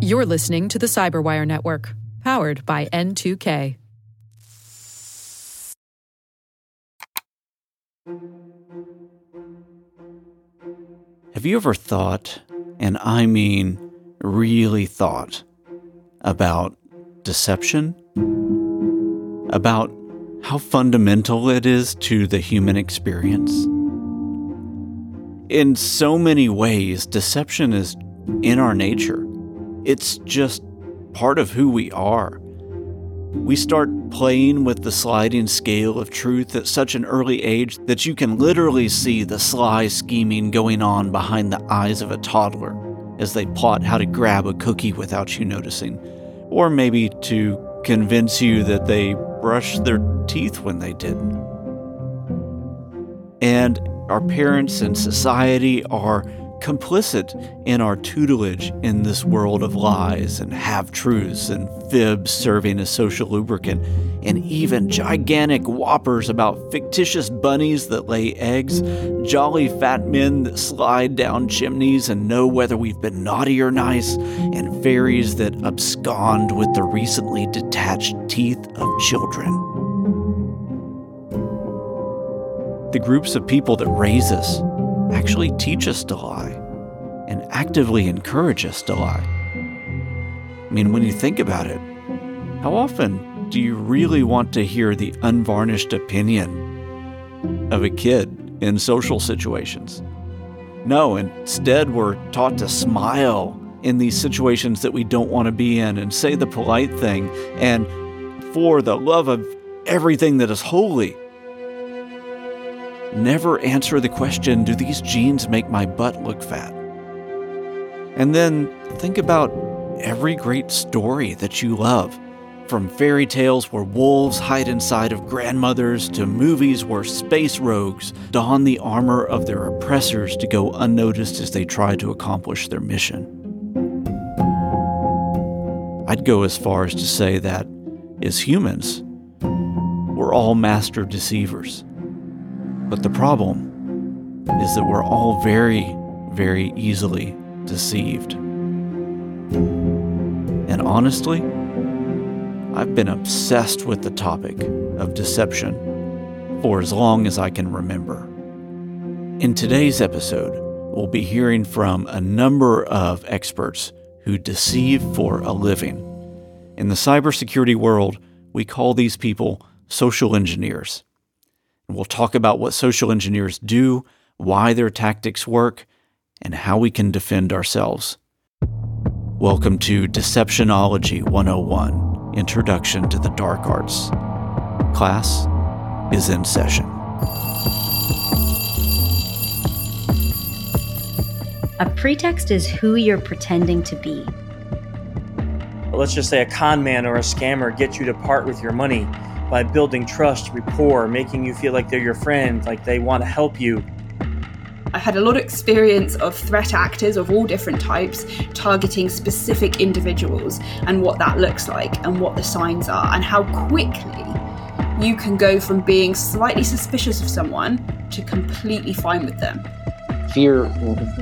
You're listening to the Cyberwire Network, powered by N2K. Have you ever thought, and I mean really thought, about deception? About how fundamental it is to the human experience? In so many ways, deception is in our nature. It's just part of who we are. We start playing with the sliding scale of truth at such an early age that you can literally see the sly scheming going on behind the eyes of a toddler as they plot how to grab a cookie without you noticing, or maybe to convince you that they brushed their teeth when they didn't. And our parents and society are complicit in our tutelage in this world of lies and half truths and fibs serving as social lubricant, and even gigantic whoppers about fictitious bunnies that lay eggs, jolly fat men that slide down chimneys and know whether we've been naughty or nice, and fairies that abscond with the recently detached teeth of children. The groups of people that raise us actually teach us to lie and actively encourage us to lie. I mean, when you think about it, how often do you really want to hear the unvarnished opinion of a kid in social situations? No, instead, we're taught to smile in these situations that we don't want to be in and say the polite thing and for the love of everything that is holy never answer the question Do these jeans make my butt look fat? And then think about every great story that you love. From fairy tales where wolves hide inside of grandmothers to movies where space rogues don the armor of their oppressors to go unnoticed as they try to accomplish their mission. I'd go as far as to say that, as humans, we're all master deceivers. But the problem is that we're all very, very easily deceived. And honestly, I've been obsessed with the topic of deception for as long as I can remember. In today's episode, we'll be hearing from a number of experts who deceive for a living. In the cybersecurity world, we call these people social engineers. We'll talk about what social engineers do, why their tactics work, and how we can defend ourselves. Welcome to Deceptionology 101 Introduction to the Dark Arts. Class is in session. A pretext is who you're pretending to be. Let's just say a con man or a scammer gets you to part with your money by building trust, rapport, making you feel like they're your friend, like they want to help you. I had a lot of experience of threat actors of all different types targeting specific individuals and what that looks like and what the signs are and how quickly you can go from being slightly suspicious of someone to completely fine with them fear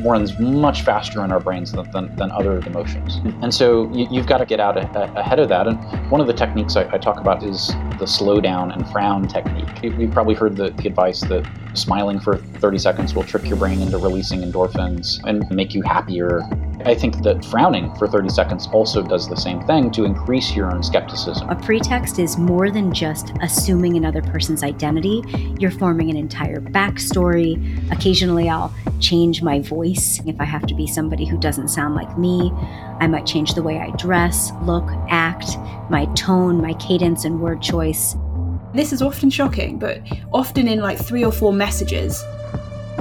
runs much faster in our brains than, than, than other emotions. And so you, have got to get out a, a, ahead of that. And one of the techniques I, I, talk about is the slow down and frown technique. You've probably heard the, the advice that smiling for 30 seconds will trick your brain into releasing endorphins and make you happier I think that frowning for 30 seconds also does the same thing to increase your own skepticism. A pretext is more than just assuming another person's identity. You're forming an entire backstory. Occasionally, I'll change my voice if I have to be somebody who doesn't sound like me. I might change the way I dress, look, act, my tone, my cadence, and word choice. This is often shocking, but often in like three or four messages,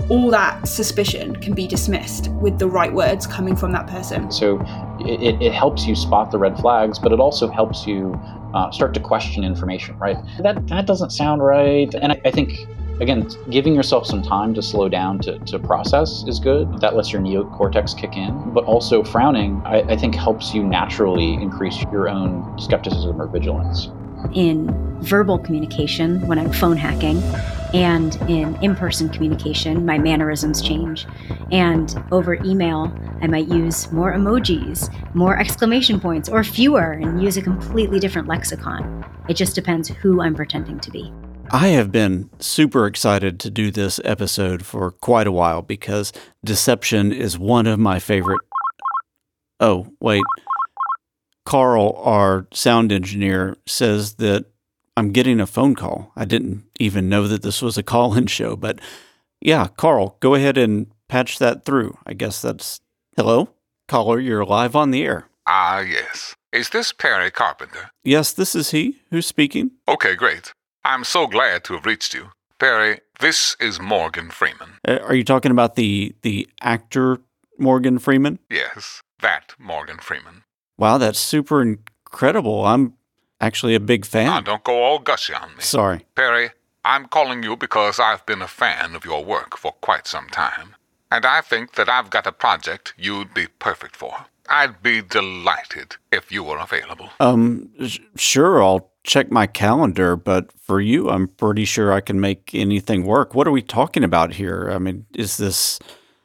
all that suspicion can be dismissed with the right words coming from that person. So it, it helps you spot the red flags, but it also helps you uh, start to question information, right? That, that doesn't sound right. And I, I think again, giving yourself some time to slow down to, to process is good. That lets your neocortex kick in. But also, frowning, I, I think, helps you naturally increase your own skepticism or vigilance. In verbal communication when I'm phone hacking and in in person communication, my mannerisms change. And over email, I might use more emojis, more exclamation points, or fewer, and use a completely different lexicon. It just depends who I'm pretending to be. I have been super excited to do this episode for quite a while because deception is one of my favorite. Oh, wait. Carl, our sound engineer, says that I'm getting a phone call. I didn't even know that this was a call in show, but yeah, Carl, go ahead and patch that through. I guess that's hello? Caller, you're live on the air. Ah, yes. Is this Perry Carpenter? Yes, this is he who's speaking. Okay, great. I'm so glad to have reached you. Perry, this is Morgan Freeman. Uh, are you talking about the the actor Morgan Freeman? Yes, that Morgan Freeman. Wow, that's super incredible. I'm actually a big fan. Now, don't go all gushy on me. Sorry. Perry, I'm calling you because I've been a fan of your work for quite some time. And I think that I've got a project you'd be perfect for. I'd be delighted if you were available. Um, sh- sure, I'll check my calendar, but for you, I'm pretty sure I can make anything work. What are we talking about here? I mean, is this.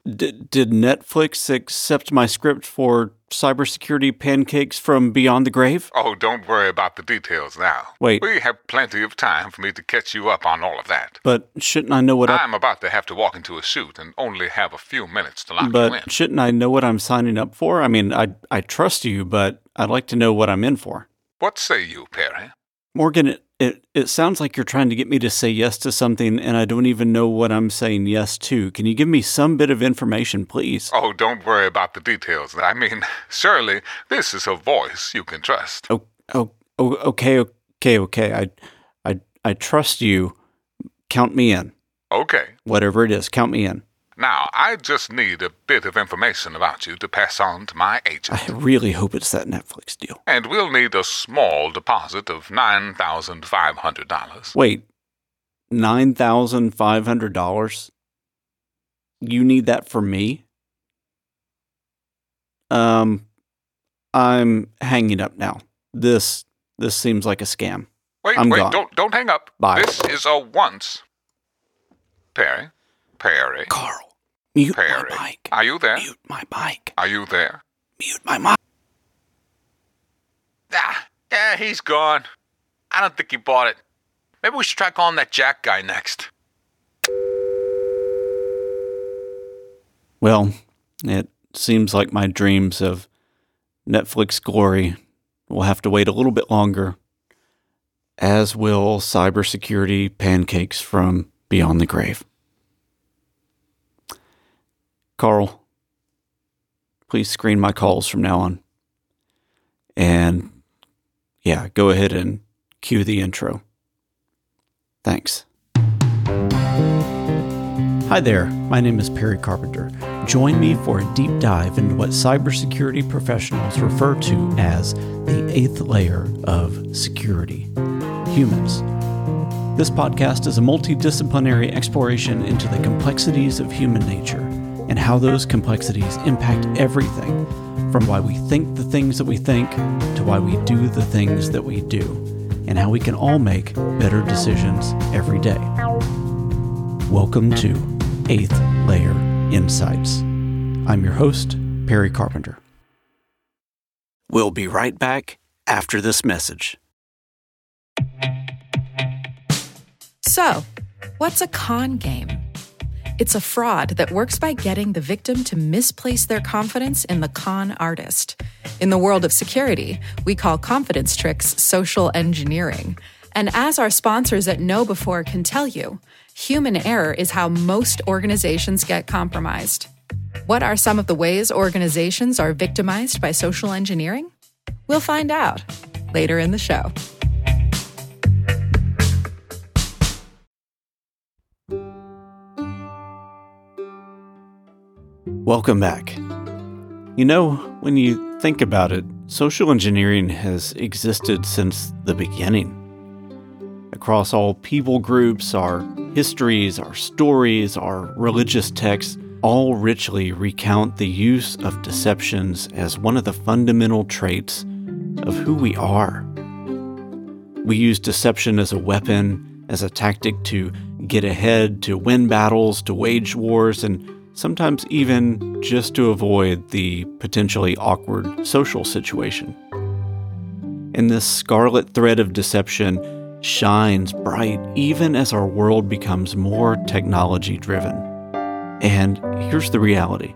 D- did Netflix accept my script for cybersecurity pancakes from beyond the grave? Oh, don't worry about the details now. Wait. We have plenty of time for me to catch you up on all of that. But shouldn't I know what I. I'm about to have to walk into a shoot and only have a few minutes to lock you in. But shouldn't I know what I'm signing up for? I mean, I I trust you, but I'd like to know what I'm in for. What say you, Perry? Morgan, it, it it sounds like you're trying to get me to say yes to something, and I don't even know what I'm saying yes to. Can you give me some bit of information, please? Oh, don't worry about the details. I mean, surely this is a voice you can trust. Oh, oh, oh okay, okay, okay. I I I trust you. Count me in. Okay. Whatever it is, count me in. Now, I just need a bit of information about you to pass on to my agent. I really hope it's that Netflix deal. And we'll need a small deposit of $9,500. Wait, nine thousand five hundred dollars? You need that for me? Um, I'm hanging up now. This this seems like a scam. Wait, I'm wait, gone. don't don't hang up. Bye. This is a once. Perry, Perry, Carl, mute Perry. my mic. Are you there? Mute my mic. Are you there? Mute my mic. Ah, yeah, he's gone. I don't think he bought it. Maybe we should try calling that Jack guy next. Well, it seems like my dreams of Netflix glory will have to wait a little bit longer, as will cybersecurity pancakes from beyond the grave. Carl, please screen my calls from now on. And yeah, go ahead and cue the intro. Thanks. Hi there, my name is Perry Carpenter. Join me for a deep dive into what cybersecurity professionals refer to as the eighth layer of security humans. This podcast is a multidisciplinary exploration into the complexities of human nature and how those complexities impact everything from why we think the things that we think to why we do the things that we do, and how we can all make better decisions every day. Welcome to Eighth Layer Insights. I'm your host, Perry Carpenter. We'll be right back after this message. So, what's a con game? It's a fraud that works by getting the victim to misplace their confidence in the con artist. In the world of security, we call confidence tricks social engineering. And as our sponsors at KnowBe4 can tell you, human error is how most organizations get compromised. What are some of the ways organizations are victimized by social engineering? We'll find out later in the show. Welcome back. You know, when you think about it, social engineering has existed since the beginning. Across all people groups, our histories, our stories, our religious texts all richly recount the use of deceptions as one of the fundamental traits of who we are. We use deception as a weapon, as a tactic to get ahead, to win battles, to wage wars, and sometimes even just to avoid the potentially awkward social situation. And this scarlet thread of deception shines bright even as our world becomes more technology driven. And here's the reality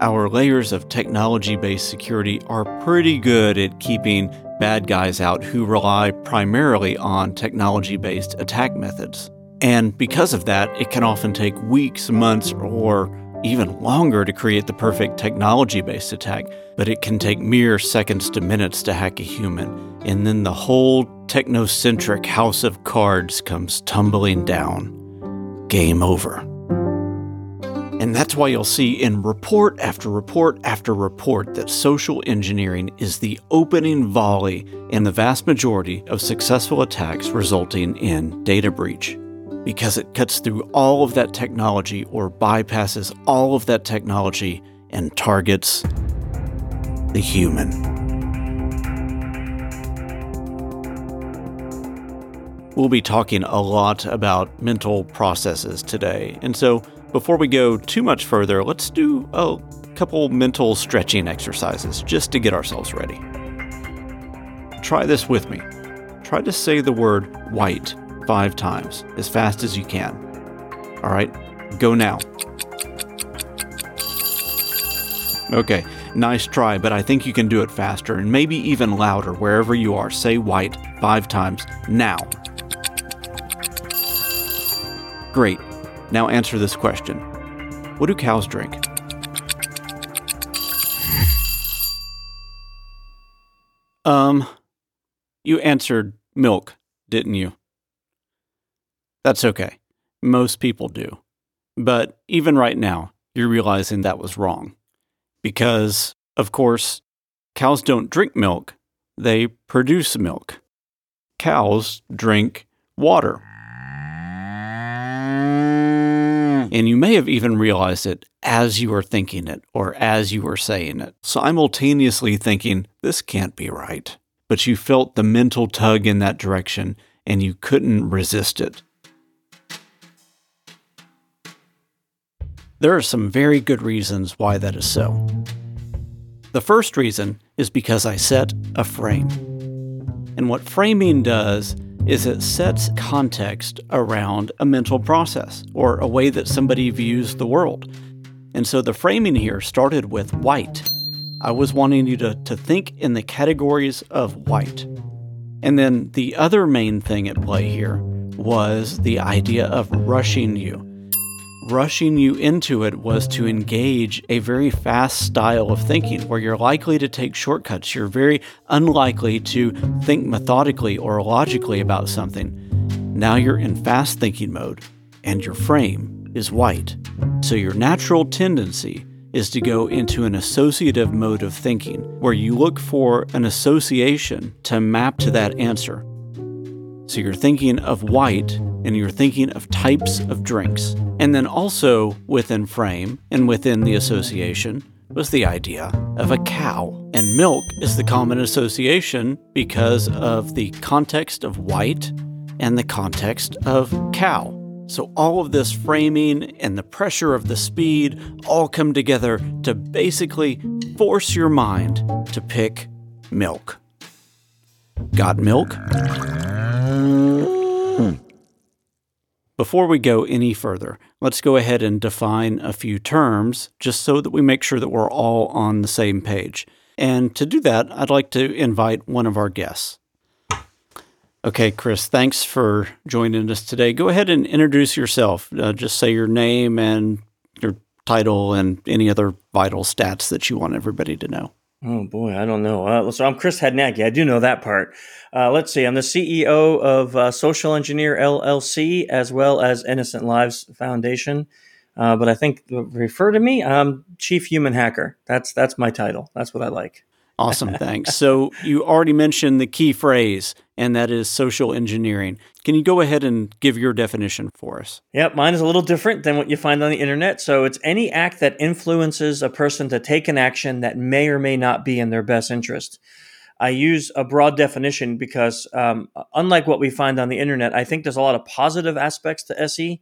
our layers of technology based security are pretty good at keeping bad guys out who rely primarily on technology based attack methods. And because of that, it can often take weeks, months, or even longer to create the perfect technology based attack, but it can take mere seconds to minutes to hack a human. And then the whole technocentric house of cards comes tumbling down. Game over. And that's why you'll see in report after report after report that social engineering is the opening volley in the vast majority of successful attacks resulting in data breach because it cuts through all of that technology or bypasses all of that technology and targets the human. We'll be talking a lot about mental processes today. And so, before we go too much further, let's do a couple mental stretching exercises just to get ourselves ready. Try this with me. Try to say the word white five times as fast as you can. All right, go now. Okay, nice try, but I think you can do it faster and maybe even louder wherever you are. Say white five times now. Great. Now answer this question What do cows drink? Um, you answered milk, didn't you? That's okay. Most people do. But even right now, you're realizing that was wrong. Because, of course, cows don't drink milk, they produce milk. Cows drink water. And you may have even realized it as you were thinking it or as you were saying it, simultaneously thinking, this can't be right. But you felt the mental tug in that direction and you couldn't resist it. There are some very good reasons why that is so. The first reason is because I set a frame. And what framing does is it sets context around a mental process or a way that somebody views the world. And so the framing here started with white. I was wanting you to, to think in the categories of white. And then the other main thing at play here was the idea of rushing you rushing you into it was to engage a very fast style of thinking where you're likely to take shortcuts. You're very unlikely to think methodically or logically about something. Now you're in fast thinking mode and your frame is white. So your natural tendency is to go into an associative mode of thinking where you look for an association to map to that answer. So you're thinking of white and you're thinking of types of drinks. And then also within frame and within the association was the idea of a cow. And milk is the common association because of the context of white and the context of cow. So all of this framing and the pressure of the speed all come together to basically force your mind to pick milk. Got milk? Hmm. Before we go any further, let's go ahead and define a few terms just so that we make sure that we're all on the same page. And to do that, I'd like to invite one of our guests. Okay, Chris, thanks for joining us today. Go ahead and introduce yourself. Uh, just say your name and your title and any other vital stats that you want everybody to know. Oh boy, I don't know. Uh, so I'm Chris Hadnagy. I do know that part. Uh, let's see. I'm the CEO of uh, Social Engineer LLC as well as Innocent Lives Foundation. Uh, but I think refer to me. I'm Chief Human Hacker. That's that's my title. That's what I like. Awesome, thanks. so you already mentioned the key phrase, and that is social engineering. Can you go ahead and give your definition for us? Yep, mine is a little different than what you find on the internet. So it's any act that influences a person to take an action that may or may not be in their best interest. I use a broad definition because, um, unlike what we find on the internet, I think there's a lot of positive aspects to SE.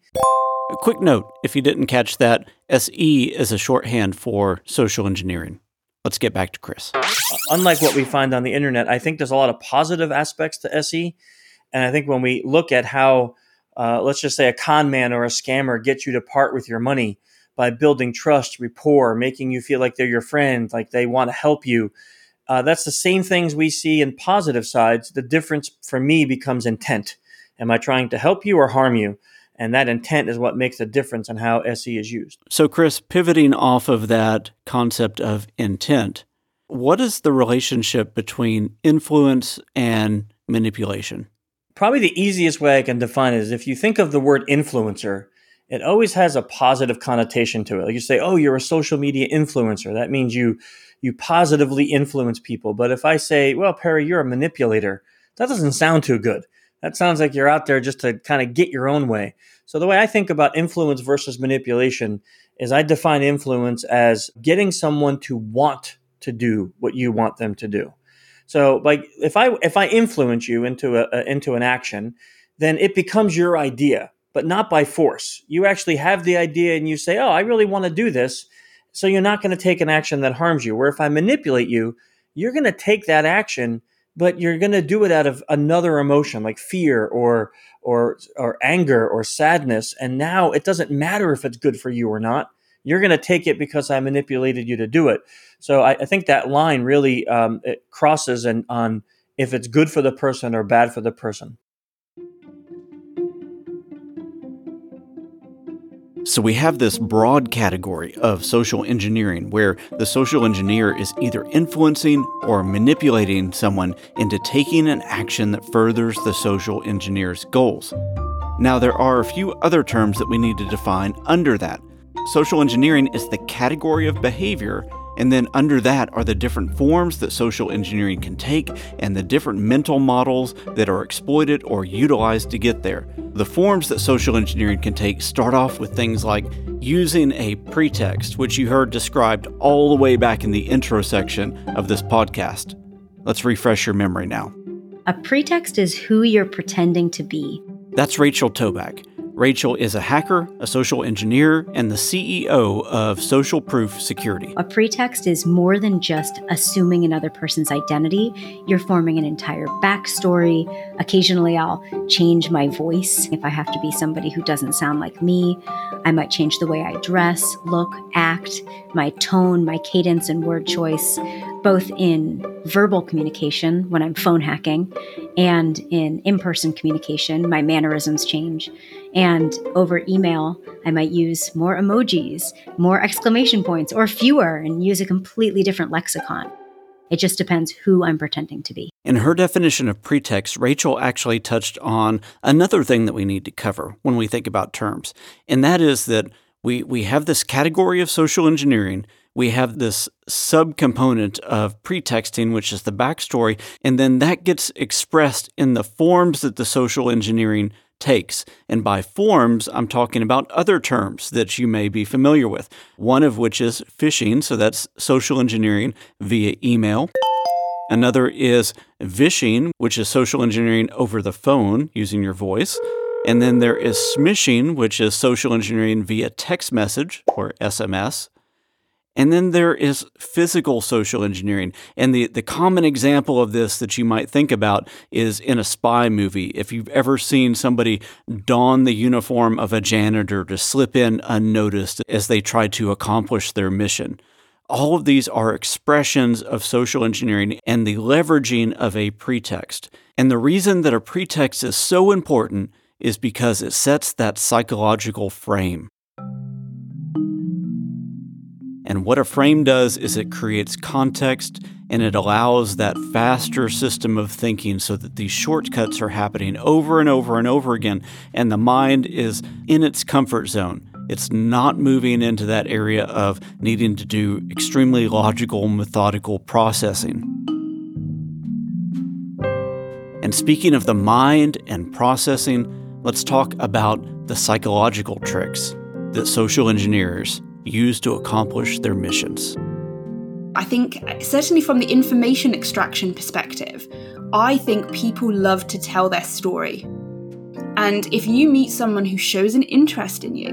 A quick note if you didn't catch that, SE is a shorthand for social engineering. Let's get back to Chris. Unlike what we find on the internet, I think there's a lot of positive aspects to SE. And I think when we look at how, uh, let's just say, a con man or a scammer gets you to part with your money by building trust, rapport, making you feel like they're your friend, like they want to help you, uh, that's the same things we see in positive sides. The difference for me becomes intent. Am I trying to help you or harm you? And that intent is what makes a difference in how SE is used. So, Chris, pivoting off of that concept of intent, what is the relationship between influence and manipulation? Probably the easiest way I can define it is if you think of the word influencer, it always has a positive connotation to it. Like you say, oh, you're a social media influencer. That means you you positively influence people. But if I say, well, Perry, you're a manipulator, that doesn't sound too good. That sounds like you're out there just to kind of get your own way. So the way I think about influence versus manipulation is I define influence as getting someone to want to do what you want them to do. So like if I if I influence you into a, a into an action, then it becomes your idea, but not by force. You actually have the idea and you say, "Oh, I really want to do this." So you're not going to take an action that harms you. Where if I manipulate you, you're going to take that action, but you're going to do it out of another emotion like fear or or or anger or sadness. And now it doesn't matter if it's good for you or not. You're going to take it because I manipulated you to do it. So I, I think that line really um, crosses and on if it's good for the person or bad for the person. So we have this broad category of social engineering where the social engineer is either influencing or manipulating someone into taking an action that furthers the social engineer's goals. Now, there are a few other terms that we need to define under that. Social engineering is the category of behavior and then under that are the different forms that social engineering can take and the different mental models that are exploited or utilized to get there. The forms that social engineering can take start off with things like using a pretext, which you heard described all the way back in the intro section of this podcast. Let's refresh your memory now. A pretext is who you're pretending to be. That's Rachael Tobac. Rachael is a hacker, a social engineer, and the CEO of Social Proof Security. A pretext is more than just assuming another person's identity. You're forming an entire backstory. Occasionally, I'll change my voice. If I have to be somebody who doesn't sound like me, I might change the way I dress, look, act, my tone, my cadence, and word choice both in verbal communication when I'm phone hacking and in in person communication. My mannerisms change. And over email, I might use more emojis, more exclamation points, or fewer and use a completely different lexicon. It just depends who I'm pretending to be. In her definition of pretext, Rachael actually touched on another thing that we need to cover when we think about terms, and that is that we, we have this category of social engineering we have this subcomponent of pretexting, which is the backstory, and then that gets expressed in the forms that the social engineering takes. And by forms, I'm talking about other terms that you may be familiar with, one of which is phishing, so that's social engineering via email. Another is vishing, which is social engineering over the phone using your voice. And then there is smishing, which is social engineering via text message or SMS. And then there is physical social engineering. And the, the common example of this that you might think about is in a spy movie. If you've ever seen somebody don the uniform of a janitor to slip in unnoticed as they try to accomplish their mission. All of these are expressions of social engineering and the leveraging of a pretext. And the reason that a pretext is so important is because it sets that psychological frame. And what a frame does is it creates context and it allows that faster system of thinking so that these shortcuts are happening over and over and over again. And the mind is in its comfort zone. It's not moving into that area of needing to do extremely logical, methodical processing. And speaking of the mind and processing, let's talk about the psychological tricks that social engineers use to accomplish their missions. I think, certainly from the information extraction perspective, I think people love to tell their story. And if you meet someone who shows an interest in you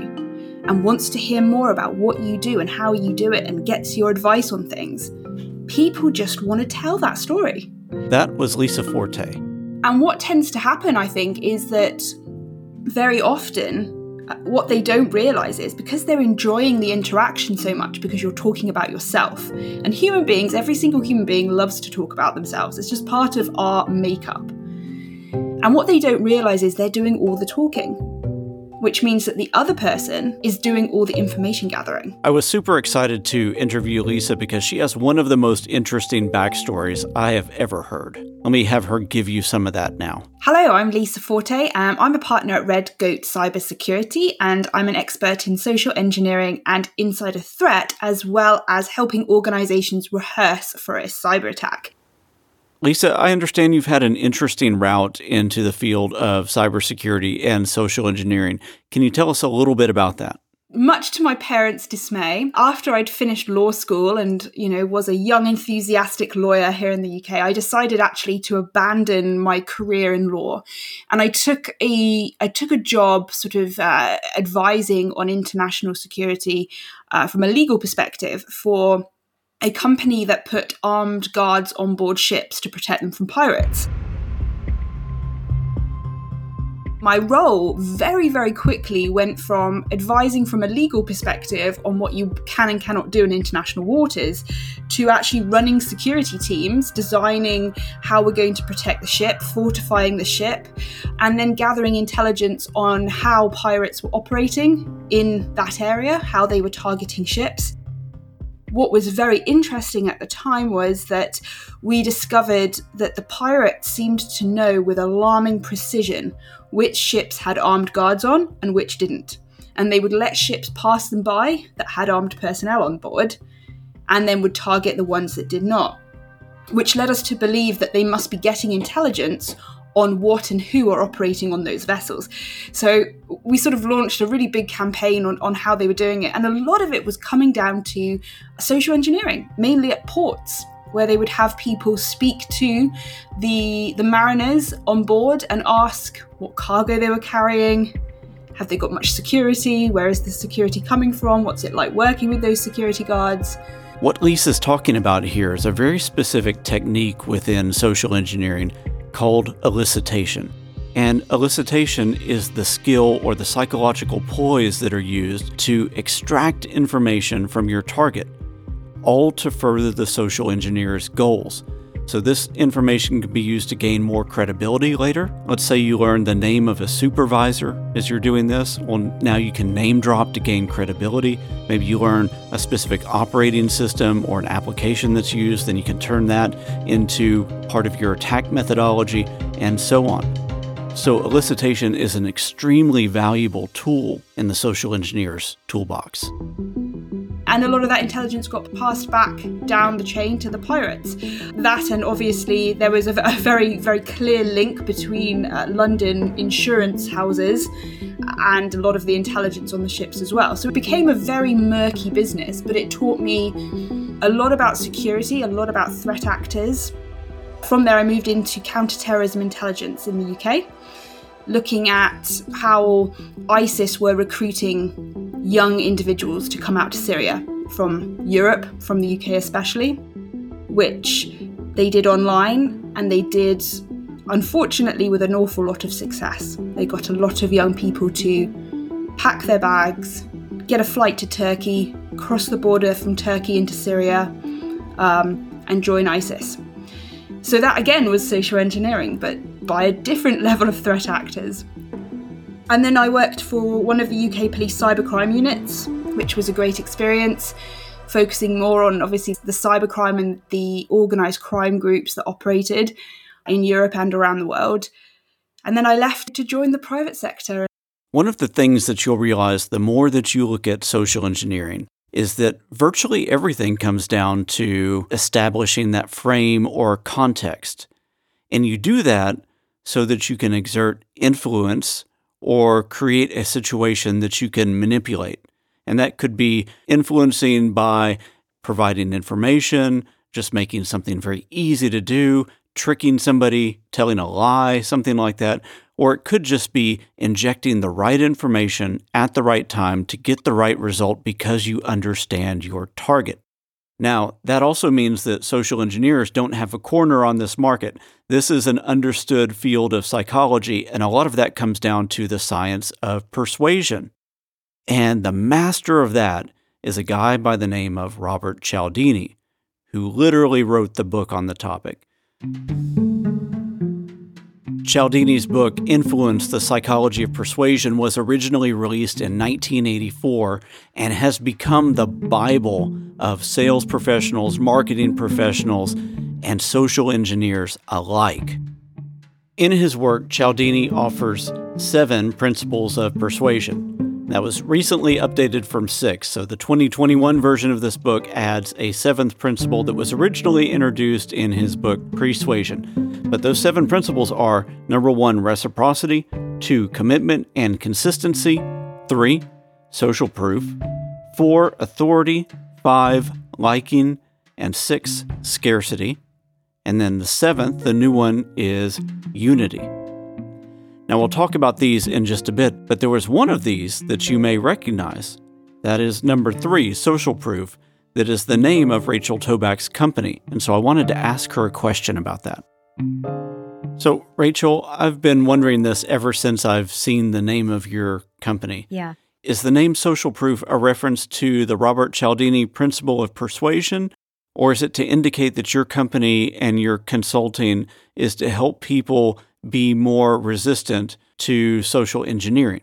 and wants to hear more about what you do and how you do it and gets your advice on things, people just want to tell that story. That was Lisa Forte. And what tends to happen, I think, is that very often Uh, what they don't realize is because they're enjoying the interaction so much because you're talking about yourself. And human beings, every single human being loves to talk about themselves. It's just part of our makeup. And what they don't realize is they're doing all the talking which means that the other person is doing all the information gathering. I was super excited to interview Lisa because she has one of the most interesting backstories I have ever heard. Let me have her give you some of that now. Hello, I'm Lisa Forte. Um, I'm a partner at Red Goat Cybersecurity, and I'm an expert in social engineering and insider threat, as well as helping organizations rehearse for a cyber attack. Lisa, I understand you've had an interesting route into the field of cybersecurity and social engineering. Can you tell us a little bit about that? Much to my parents' dismay, after I'd finished law school and, you know, was a young enthusiastic lawyer here in the UK, I decided actually to abandon my career in law. And I took a I took a job sort of uh, advising on international security uh, from a legal perspective for a company that put armed guards on board ships to protect them from pirates. My role very, very quickly went from advising from a legal perspective on what you can and cannot do in international waters to actually running security teams, designing how we're going to protect the ship, fortifying the ship, and then gathering intelligence on how pirates were operating in that area, how they were targeting ships what was very interesting at the time was that we discovered that the pirates seemed to know with alarming precision which ships had armed guards on and which didn't. And they would let ships pass them by that had armed personnel on board and then would target the ones that did not. Which led us to believe that they must be getting intelligence on what and who are operating on those vessels. So we sort of launched a really big campaign on, on how they were doing it. And a lot of it was coming down to social engineering, mainly at ports where they would have people speak to the the mariners on board and ask what cargo they were carrying have they got much security where is the security coming from what's it like working with those security guards what lisa's talking about here is a very specific technique within social engineering called elicitation. And elicitation is the skill or the psychological poise that are used to extract information from your target, all to further the social engineer's goals. So, this information can be used to gain more credibility later. Let's say you learn the name of a supervisor as you're doing this. Well, now you can name drop to gain credibility. Maybe you learn a specific operating system or an application that's used, then you can turn that into part of your attack methodology, and so on. So, elicitation is an extremely valuable tool in the social engineer's toolbox and a lot of that intelligence got passed back down the chain to the pirates. That, and obviously, there was a, a very, very clear link between uh, London insurance houses and a lot of the intelligence on the ships as well. So it became a very murky business, but it taught me a lot about security, a lot about threat actors. From there, I moved into counterterrorism intelligence in the UK looking at how ISIS were recruiting young individuals to come out to Syria from Europe, from the UK especially, which they did online and they did, unfortunately, with an awful lot of success. They got a lot of young people to pack their bags, get a flight to Turkey, cross the border from Turkey into Syria, um, and join ISIS. So that again was social engineering, but by a different level of threat actors. And then I worked for one of the UK police cybercrime units, which was a great experience, focusing more on obviously the cybercrime and the organised crime groups that operated in Europe and around the world. And then I left to join the private sector. One of the things that you'll realize the more that you look at social engineering is that virtually everything comes down to establishing that frame or context. And you do that so that you can exert influence or create a situation that you can manipulate. And that could be influencing by providing information, just making something very easy to do, tricking somebody, telling a lie, something like that. Or it could just be injecting the right information at the right time to get the right result because you understand your target. Now, that also means that social engineers don't have a corner on this market. This is an understood field of psychology, and a lot of that comes down to the science of persuasion. And the master of that is a guy by the name of Robert Cialdini, who literally wrote the book on the topic. Cialdini's book, Influence The Psychology of Persuasion, was originally released in 1984 and has become the Bible of sales professionals, marketing professionals, and social engineers alike. In his work, Cialdini offers seven principles of persuasion. That was recently updated from six, so the 2021 version of this book adds a seventh principle that was originally introduced in his book Persuasion. But those seven principles are number one, reciprocity, two, commitment and consistency, three, social proof, four, authority, five, liking, and six, scarcity. And then the seventh, the new one, is unity. Now, we'll talk about these in just a bit, but there was one of these that you may recognize. That is number three, social proof, that is the name of Rachael Tobac's company. And so I wanted to ask her a question about that. So, Rachael, I've been wondering this ever since I've seen the name of your company. Yeah. Is the name Social Proof a reference to the Robert Cialdini principle of persuasion, or is it to indicate that your company and your consulting is to help people be more resistant to social engineering?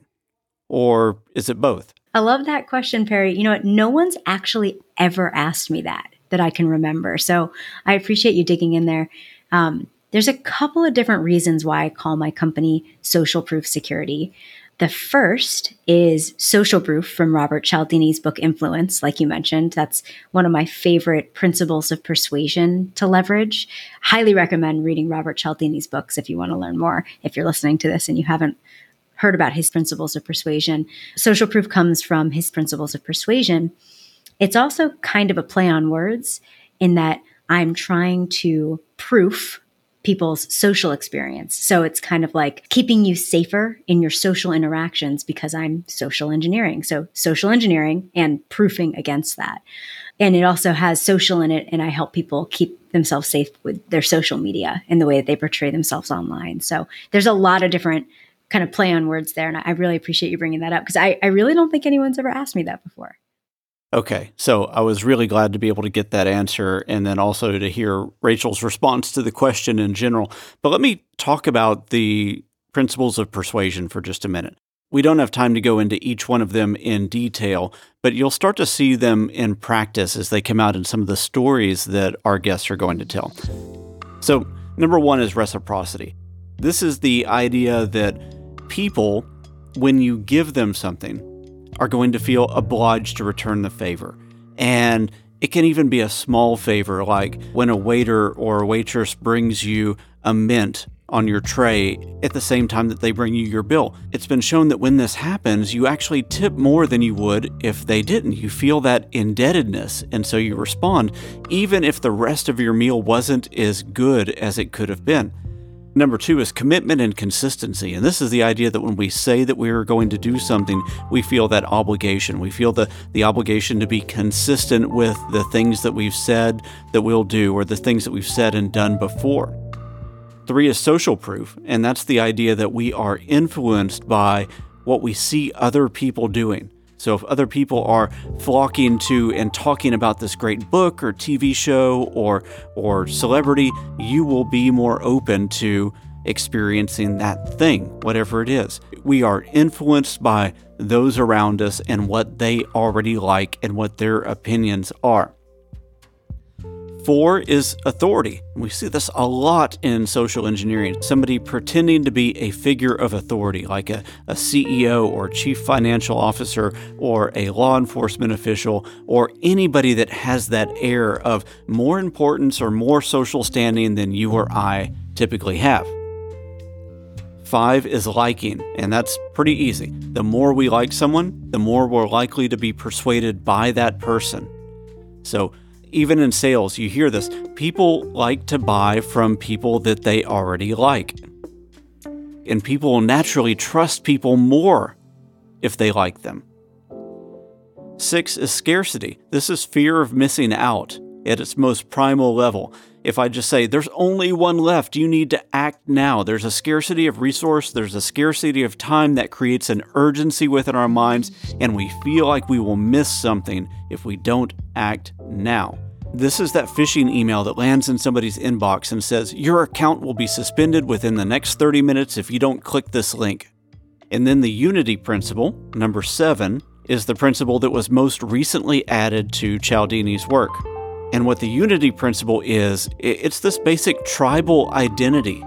Or is it both? I love that question, Perry. You know what? No one's actually ever asked me that that I can remember. So I appreciate you digging in there. Um, there's a couple of different reasons why I call my company Social Proof Security. The first is Social Proof from Robert Cialdini's book Influence, like you mentioned. That's one of my favorite principles of persuasion to leverage. Highly recommend reading Robert Cialdini's books if you want to learn more. If you're listening to this and you haven't heard about his principles of persuasion, Social Proof comes from his principles of persuasion. It's also kind of a play on words in that I'm trying to proof people's social experience. So it's kind of like keeping you safer in your social interactions because I'm social engineering. So social engineering and proofing against that. And it also has social in it. And I help people keep themselves safe with their social media and the way that they portray themselves online. So there's a lot of different kind of play on words there. And I really appreciate you bringing that up because I, I really don't think anyone's ever asked me that before. Okay, so I was really glad to be able to get that answer and then also to hear Rachael's response to the question in general. But let me talk about the principles of persuasion for just a minute. We don't have time to go into each one of them in detail, but you'll start to see them in practice as they come out in some of the stories that our guests are going to tell. So, number one is reciprocity. This is the idea that people, when you give them something, are going to feel obliged to return the favor. And it can even be a small favor, like when a waiter or a waitress brings you a mint on your tray at the same time that they bring you your bill. It's been shown that when this happens, you actually tip more than you would if they didn't. You feel that indebtedness, and so you respond, even if the rest of your meal wasn't as good as it could have been. Number two is commitment and consistency. And this is the idea that when we say that we are going to do something, we feel that obligation. We feel the, the obligation to be consistent with the things that we've said that we'll do or the things that we've said and done before. Three is social proof. And that's the idea that we are influenced by what we see other people doing. So if other people are flocking to and talking about this great book or TV show or or celebrity, you will be more open to experiencing that thing, whatever it is. We are influenced by those around us and what they already like and what their opinions are. Four is authority. We see this a lot in social engineering. Somebody pretending to be a figure of authority, like a, a CEO or chief financial officer or a law enforcement official or anybody that has that air of more importance or more social standing than you or I typically have. Five is liking, and that's pretty easy. The more we like someone, the more we're likely to be persuaded by that person. So, even in sales, you hear this. People like to buy from people that they already like. And people will naturally trust people more if they like them. Six is scarcity. This is fear of missing out at its most primal level. If I just say, there's only one left, you need to act now. There's a scarcity of resource, there's a scarcity of time that creates an urgency within our minds, and we feel like we will miss something if we don't act now. This is that phishing email that lands in somebody's inbox and says, Your account will be suspended within the next 30 minutes if you don't click this link. And then the unity principle, number seven, is the principle that was most recently added to Cialdini's work. And what the unity principle is, it's this basic tribal identity.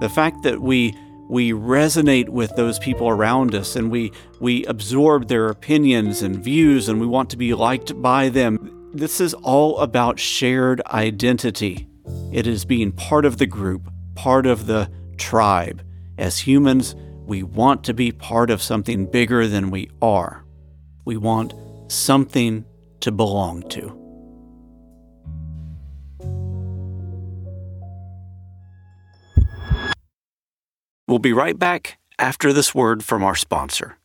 The fact that we we resonate with those people around us and we we absorb their opinions and views and we want to be liked by them. This is all about shared identity. It is being part of the group, part of the tribe. As humans, we want to be part of something bigger than we are. We want something to belong to. We'll be right back after this word from our sponsor.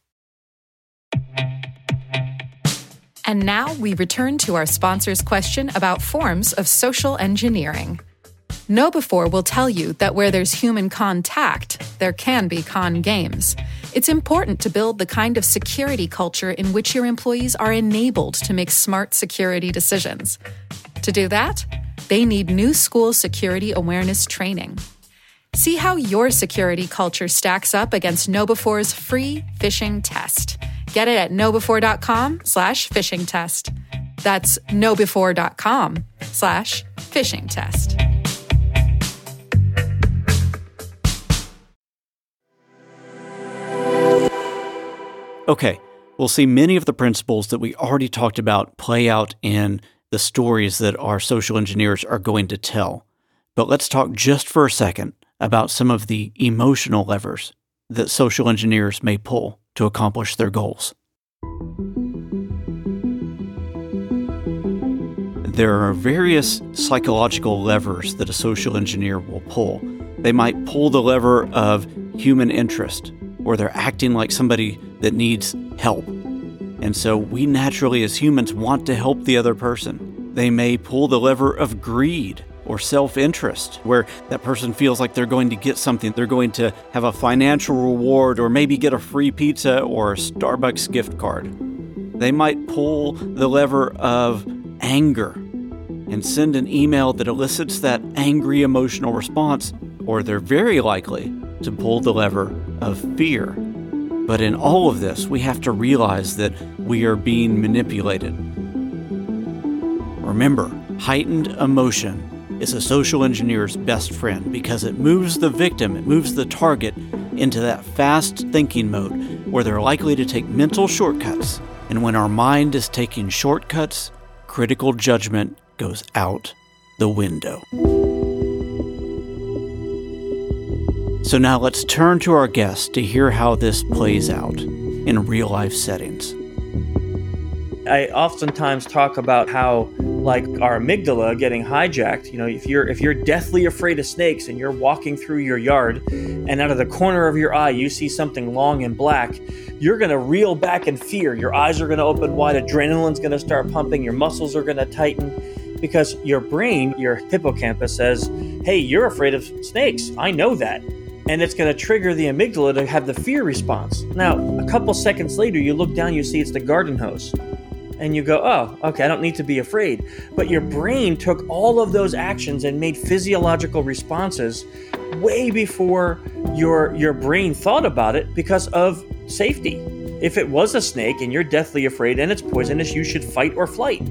And now we return to our sponsor's question about forms of social engineering. KnowBe4 will tell you that where there's human contact, there can be con games. It's important to build the kind of security culture in which your employees are enabled to make smart security decisions. To do that, they need new school security awareness training. See how your security culture stacks up against KnowBe4's free phishing test. Get it at knowbe4.com slash phishing test. That's knowbe4.com slash phishing test. Okay, we'll see many of the principles that we already talked about play out in the stories that our social engineers are going to tell. But let's talk just for a second about some of the emotional levers that social engineers may pull to accomplish their goals. There are various psychological levers that a social engineer will pull. They might pull the lever of human interest, or they're acting like somebody that needs help. And so we naturally, as humans, want to help the other person. They may pull the lever of greed, or self interest, where that person feels like they're going to get something. They're going to have a financial reward or maybe get a free pizza or a Starbucks gift card. They might pull the lever of anger and send an email that elicits that angry emotional response, or they're very likely to pull the lever of fear. But in all of this, we have to realize that we are being manipulated. Remember, heightened emotion is a social engineer's best friend because it moves the victim, it moves the target into that fast thinking mode where they're likely to take mental shortcuts. And when our mind is taking shortcuts, critical judgment goes out the window. So now let's turn to our guest to hear how this plays out in real life settings. I oftentimes talk about how like our amygdala getting hijacked. You know if you're if you're deathly afraid of snakes and you're walking through your yard and out of the corner of your eye you see something long and black you're going to reel back in fear. Your eyes are going to open wide adrenaline's going to start pumping your muscles are going to tighten because your brain your hippocampus says hey you're afraid of snakes. I know that. And it's going to trigger the amygdala to have the fear response. Now a couple seconds later you look down you see it's the garden hose and you go, oh, okay, I don't need to be afraid. But your brain took all of those actions and made physiological responses way before your your brain thought about it because of safety. If it was a snake and you're deathly afraid and it's poisonous, you should fight or flight.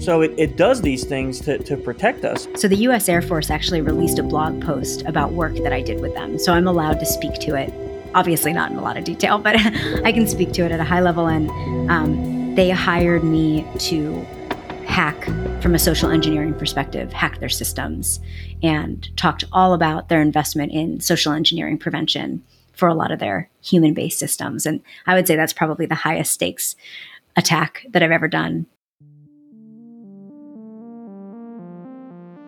So it, it does these things to, to protect us. So the US Air Force actually released a blog post about work that I did with them. So I'm allowed to speak to it. Obviously, not in a lot of detail, but I can speak to it at a high level. And um, they hired me to hack from a social engineering perspective, hack their systems, and talked all about their investment in social engineering prevention for a lot of their human based systems. And I would say that's probably the highest stakes attack that I've ever done.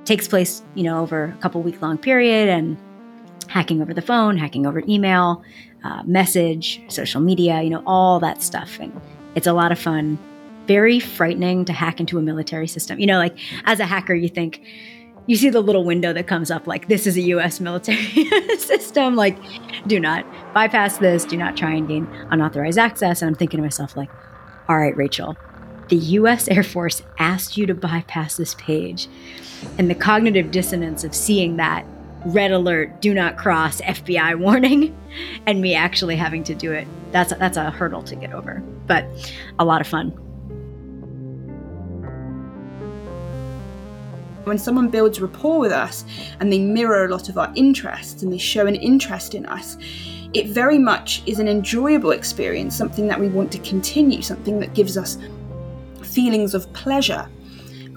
takes place, you know, over a couple week long period and hacking over the phone, hacking over email, uh, message, social media, you know, all that stuff. And it's a lot of fun. Very frightening to hack into a military system. You know, like as a hacker, you think, you see the little window that comes up like this is a US military system like do not bypass this do not try and gain unauthorized access and I'm thinking to myself like all right Rachael the US Air Force asked you to bypass this page and the cognitive dissonance of seeing that red alert do not cross FBI warning and me actually having to do it that's that's a hurdle to get over but a lot of fun When someone builds rapport with us and they mirror a lot of our interests and they show an interest in us, it very much is an enjoyable experience, something that we want to continue, something that gives us feelings of pleasure.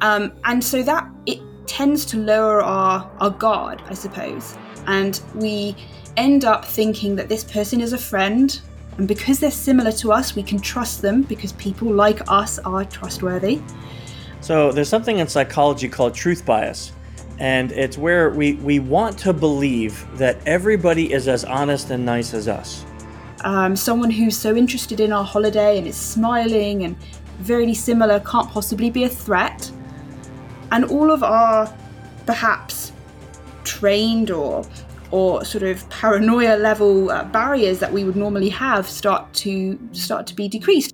Um, and so that it tends to lower our, our guard, I suppose. And we end up thinking that this person is a friend. And because they're similar to us, we can trust them because people like us are trustworthy. So there's something in psychology called truth bias. And it's where we, we want to believe that everybody is as honest and nice as us. Um, someone who's so interested in our holiday and is smiling and very similar can't possibly be a threat. And all of our perhaps trained or or sort of paranoia level uh, barriers that we would normally have start to start to be decreased.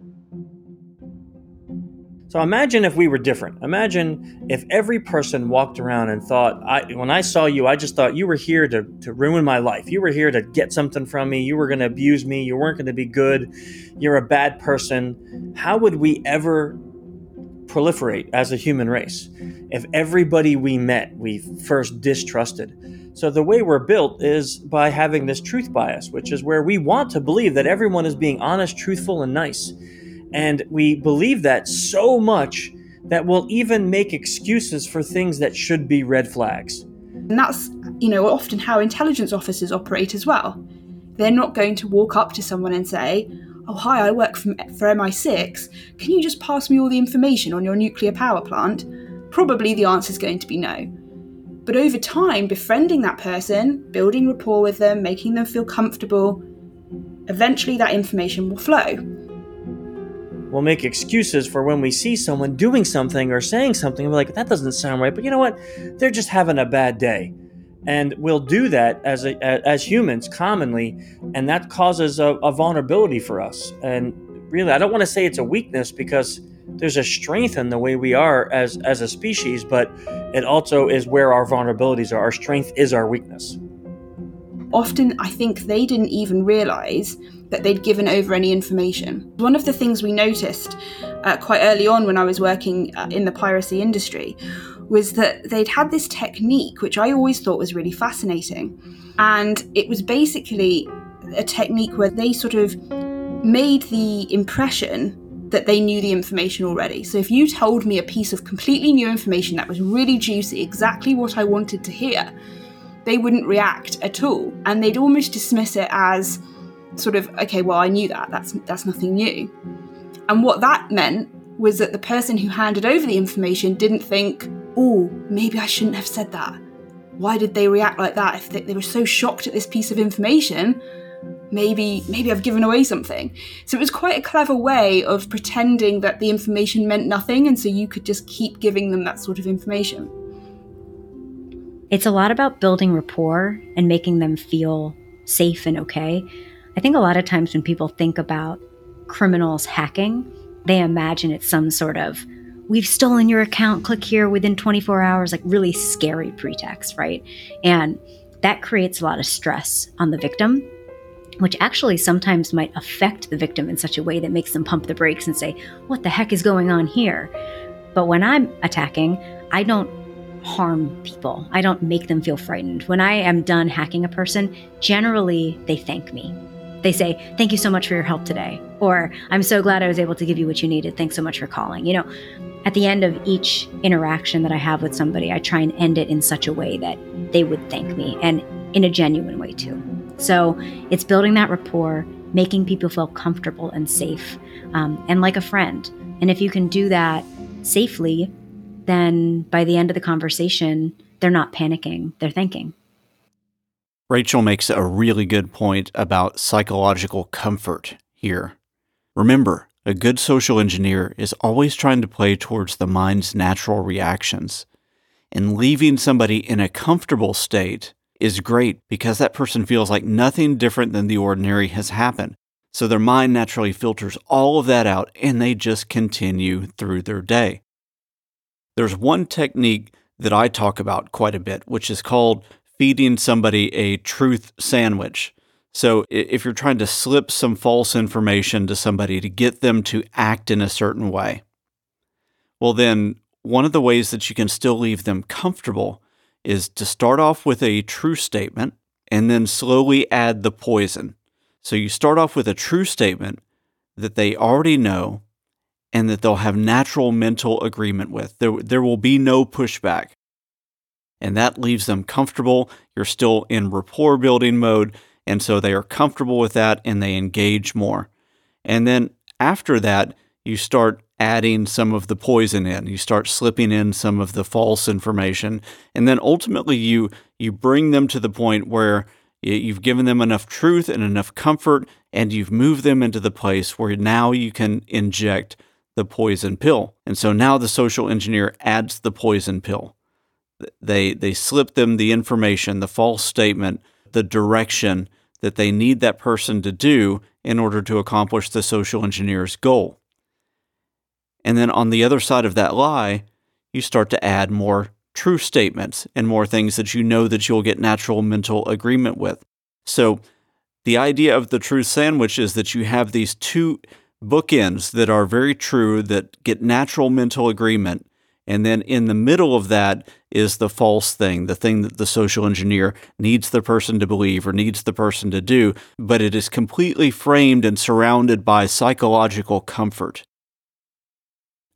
So imagine if we were different. Imagine if every person walked around and thought, I, when I saw you, I just thought you were here to, to ruin my life. You were here to get something from me. You were going to abuse me. You weren't going to be good. You're a bad person. How would we ever proliferate as a human race if everybody we met we first distrusted? So the way we're built is by having this truth bias, which is where we want to believe that everyone is being honest, truthful, and nice. And we believe that so much that we'll even make excuses for things that should be red flags. And that's, you know, often how intelligence officers operate as well. They're not going to walk up to someone and say, Oh, hi, I work for, for MI6. Can you just pass me all the information on your nuclear power plant? Probably the answer is going to be no. But over time, befriending that person, building rapport with them, making them feel comfortable, eventually that information will flow. We'll make excuses for when we see someone doing something or saying something. We're like, that doesn't sound right. But you know what? They're just having a bad day. And we'll do that as, a, as humans commonly. And that causes a, a vulnerability for us. And really, I don't want to say it's a weakness because there's a strength in the way we are as, as a species, but it also is where our vulnerabilities are. Our strength is our weakness. Often, I think they didn't even realize that they'd given over any information. One of the things we noticed uh, quite early on when I was working uh, in the piracy industry was that they'd had this technique, which I always thought was really fascinating. And it was basically a technique where they sort of made the impression that they knew the information already. So if you told me a piece of completely new information that was really juicy, exactly what I wanted to hear, they wouldn't react at all. And they'd almost dismiss it as sort of okay well i knew that that's that's nothing new and what that meant was that the person who handed over the information didn't think oh maybe i shouldn't have said that. Why did they react like that if they, they were so shocked at this piece of information? Maybe maybe i've given away something. So it was quite a clever way of pretending that the information meant nothing and so you could just keep giving them that sort of information. It's a lot about building rapport and making them feel safe and okay. I think a lot of times when people think about criminals hacking, they imagine it's some sort of we've stolen your account, click here within 24 hours, like really scary pretext, right? And that creates a lot of stress on the victim, which actually sometimes might affect the victim in such a way that makes them pump the brakes and say, What the heck is going on here? But when I'm attacking, I don't harm people. I don't make them feel frightened. When I am done hacking a person, generally they thank me they say, Thank you so much for your help today. Or, I'm so glad I was able to give you what you needed. Thanks so much for calling. You know, at the end of each interaction that I have with somebody, I try and end it in such a way that they would thank me and in a genuine way too. So it's building that rapport, making people feel comfortable and safe, um, and like a friend. And if you can do that safely, then by the end of the conversation, they're not panicking, they're thinking. Rachael makes a really good point about psychological comfort here. Remember, a good social engineer is always trying to play towards the mind's natural reactions. And leaving somebody in a comfortable state is great because that person feels like nothing different than the ordinary has happened. So their mind naturally filters all of that out and they just continue through their day. There's one technique that I talk about quite a bit, which is called feeding somebody a truth sandwich. So if you're trying to slip some false information to somebody to get them to act in a certain way, well, then one of the ways that you can still leave them comfortable is to start off with a true statement and then slowly add the poison. So you start off with a true statement that they already know and that they'll have natural mental agreement with. There, there will be no pushback and that leaves them comfortable. You're still in rapport building mode, and so they are comfortable with that and they engage more. And then after that, you start adding some of the poison in. You start slipping in some of the false information, and then ultimately you you bring them to the point where you've given them enough truth and enough comfort, and you've moved them into the place where now you can inject the poison pill. And so now the social engineer adds the poison pill they they slip them the information, the false statement, the direction that they need that person to do in order to accomplish the social engineer's goal. And then on the other side of that lie, you start to add more true statements and more things that you know that you'll get natural mental agreement with. So the idea of the truth sandwich is that you have these two bookends that are very true that get natural mental agreement and then in the middle of that is the false thing, the thing that the social engineer needs the person to believe or needs the person to do, but it is completely framed and surrounded by psychological comfort.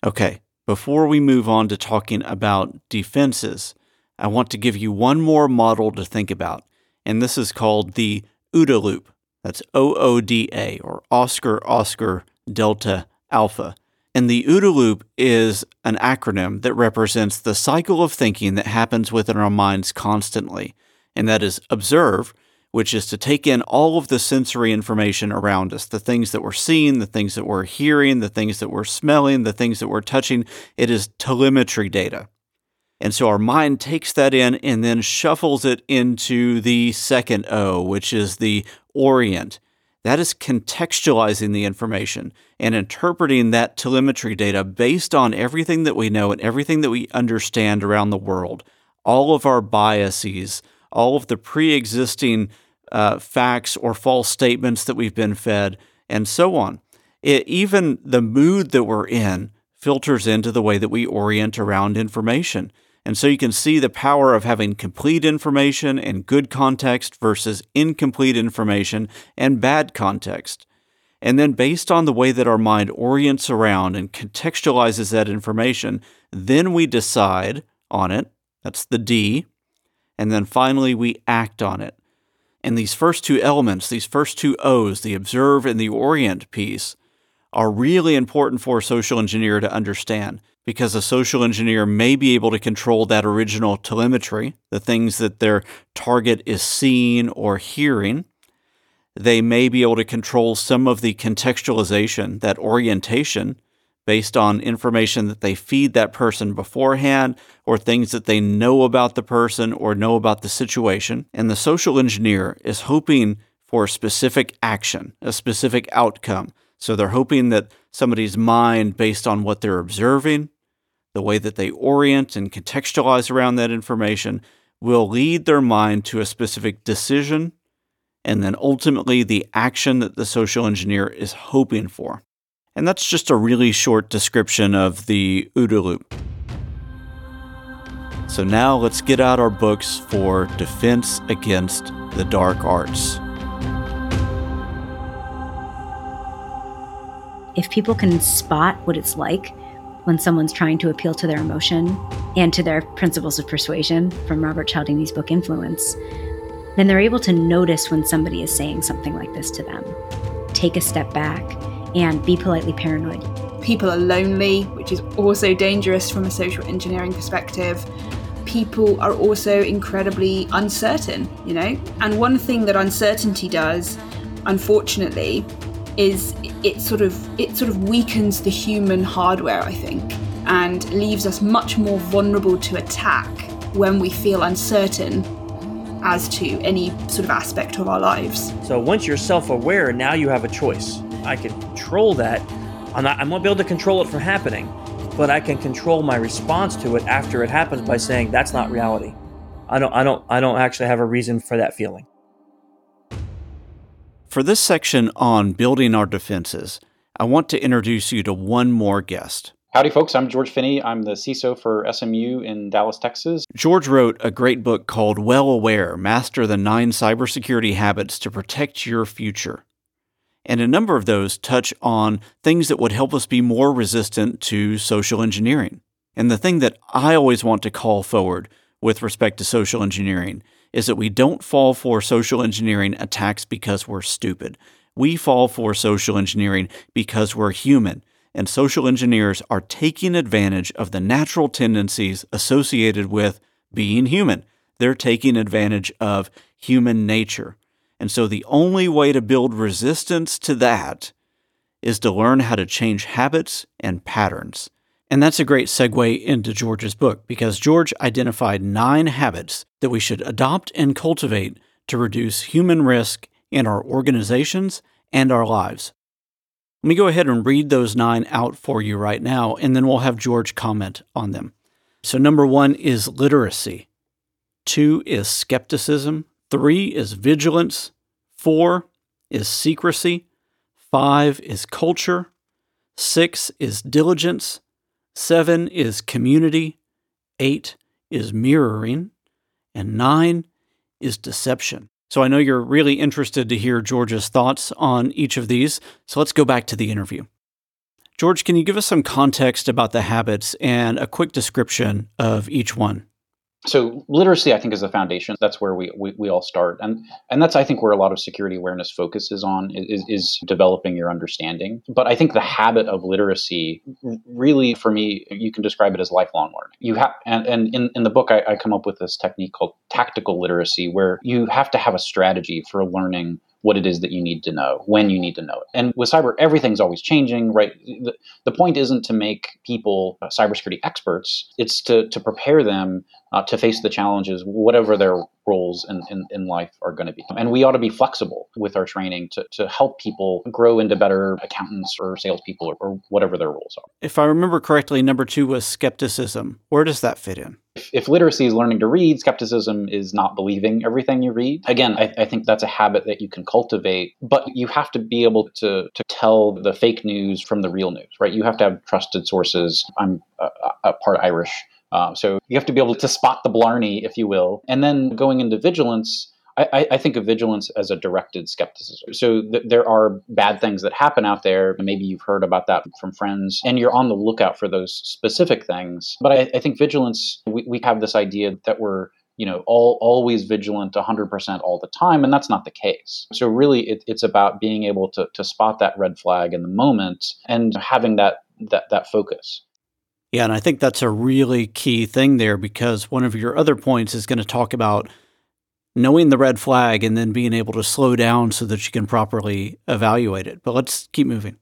Okay, before we move on to talking about defenses, I want to give you one more model to think about, and this is called the OODA loop. That's O O D A, or Oscar Oscar Delta Alpha. And the OODA loop is an acronym that represents the cycle of thinking that happens within our minds constantly. And that is observe, which is to take in all of the sensory information around us the things that we're seeing, the things that we're hearing, the things that we're smelling, the things that we're touching. It is telemetry data. And so our mind takes that in and then shuffles it into the second O, which is the orient. That is contextualizing the information and interpreting that telemetry data based on everything that we know and everything that we understand around the world, all of our biases, all of the pre existing uh, facts or false statements that we've been fed, and so on. It, even the mood that we're in filters into the way that we orient around information. And so you can see the power of having complete information and good context versus incomplete information and bad context. And then, based on the way that our mind orients around and contextualizes that information, then we decide on it. That's the D. And then finally, we act on it. And these first two elements, these first two O's, the observe and the orient piece, are really important for a social engineer to understand because a social engineer may be able to control that original telemetry, the things that their target is seeing or hearing. They may be able to control some of the contextualization, that orientation, based on information that they feed that person beforehand or things that they know about the person or know about the situation. And the social engineer is hoping for a specific action, a specific outcome. So they're hoping that somebody's mind, based on what they're observing, the way that they orient and contextualize around that information will lead their mind to a specific decision and then ultimately the action that the social engineer is hoping for. And that's just a really short description of the OODA loop. So now let's get out our books for Defense Against the Dark Arts. If people can spot what it's like when someone's trying to appeal to their emotion and to their principles of persuasion from Robert Cialdini's book Influence, then they're able to notice when somebody is saying something like this to them. Take a step back and be politely paranoid. People are lonely, which is also dangerous from a social engineering perspective. People are also incredibly uncertain, you know? And one thing that uncertainty does, unfortunately, is it sort of it sort of weakens the human hardware, I think, and leaves us much more vulnerable to attack when we feel uncertain as to any sort of aspect of our lives. So once you're self-aware, now you have a choice. I can control that. I'm not. I won't be able to control it from happening, but I can control my response to it after it happens by saying that's not reality. I don't. I don't. I don't actually have a reason for that feeling. For this section on building our defenses, I want to introduce you to one more guest. Howdy, folks. I'm George Finney. I'm the CISO for SMU in Dallas, Texas. George wrote a great book called Well Aware Master the Nine Cybersecurity Habits to Protect Your Future. And a number of those touch on things that would help us be more resistant to social engineering. And the thing that I always want to call forward with respect to social engineering is that we don't fall for social engineering attacks because we're stupid. We fall for social engineering because we're human, and social engineers are taking advantage of the natural tendencies associated with being human. They're taking advantage of human nature. And so the only way to build resistance to that is to learn how to change habits and patterns. And that's a great segue into George's book because George identified nine habits that we should adopt and cultivate to reduce human risk in our organizations and our lives. Let me go ahead and read those nine out for you right now, and then we'll have George comment on them. So, number one is literacy, two is skepticism, three is vigilance, four is secrecy, five is culture, six is diligence, Seven is community, eight is mirroring, and nine is deception. So I know you're really interested to hear George's thoughts on each of these, so let's go back to the interview. George, can you give us some context about the habits and a quick description of each one? So literacy i think is the foundation. That's where we, we, we all start. And and that's i think where a lot of security awareness focuses on is, is developing your understanding. But i think the habit of literacy really for me you can describe it as lifelong learning. You have and, and in, in the book I, I come up with this technique called tactical literacy where you have to have a strategy for learning what it is that you need to know when you need to know it. And with cyber, everything's always changing, right? The, the point isn't to make people uh, cybersecurity experts, it's to, to prepare them uh, to face the challenges, whatever their roles in, in, in life are going to be. And we ought to be flexible with our training to, to help people grow into better accountants or salespeople or, or whatever their roles are. If I remember correctly, number two was skepticism. Where does that fit in? If, if literacy is learning to read, skepticism is not believing everything you read. Again, I, I think that's a habit that you can cultivate, but you have to be able to, to tell the fake news from the real news, right? You have to have trusted sources. I'm a, a part Irish. Uh, so you have to be able to spot the blarney, if you will. And then going into vigilance, I, I, think of vigilance as a directed skepticism. So th- there are bad things that happen out there. Maybe you've heard about that from friends, and you're on the lookout for those specific things. But I, I think vigilance, we, we have this idea that we're you know all always vigilant 100% all the time and that's not the case so really it, it's about being able to, to spot that red flag in the moment and having that that that focus yeah and i think that's a really key thing there because one of your other points is going to talk about knowing the red flag and then being able to slow down so that you can properly evaluate it. But let's keep moving.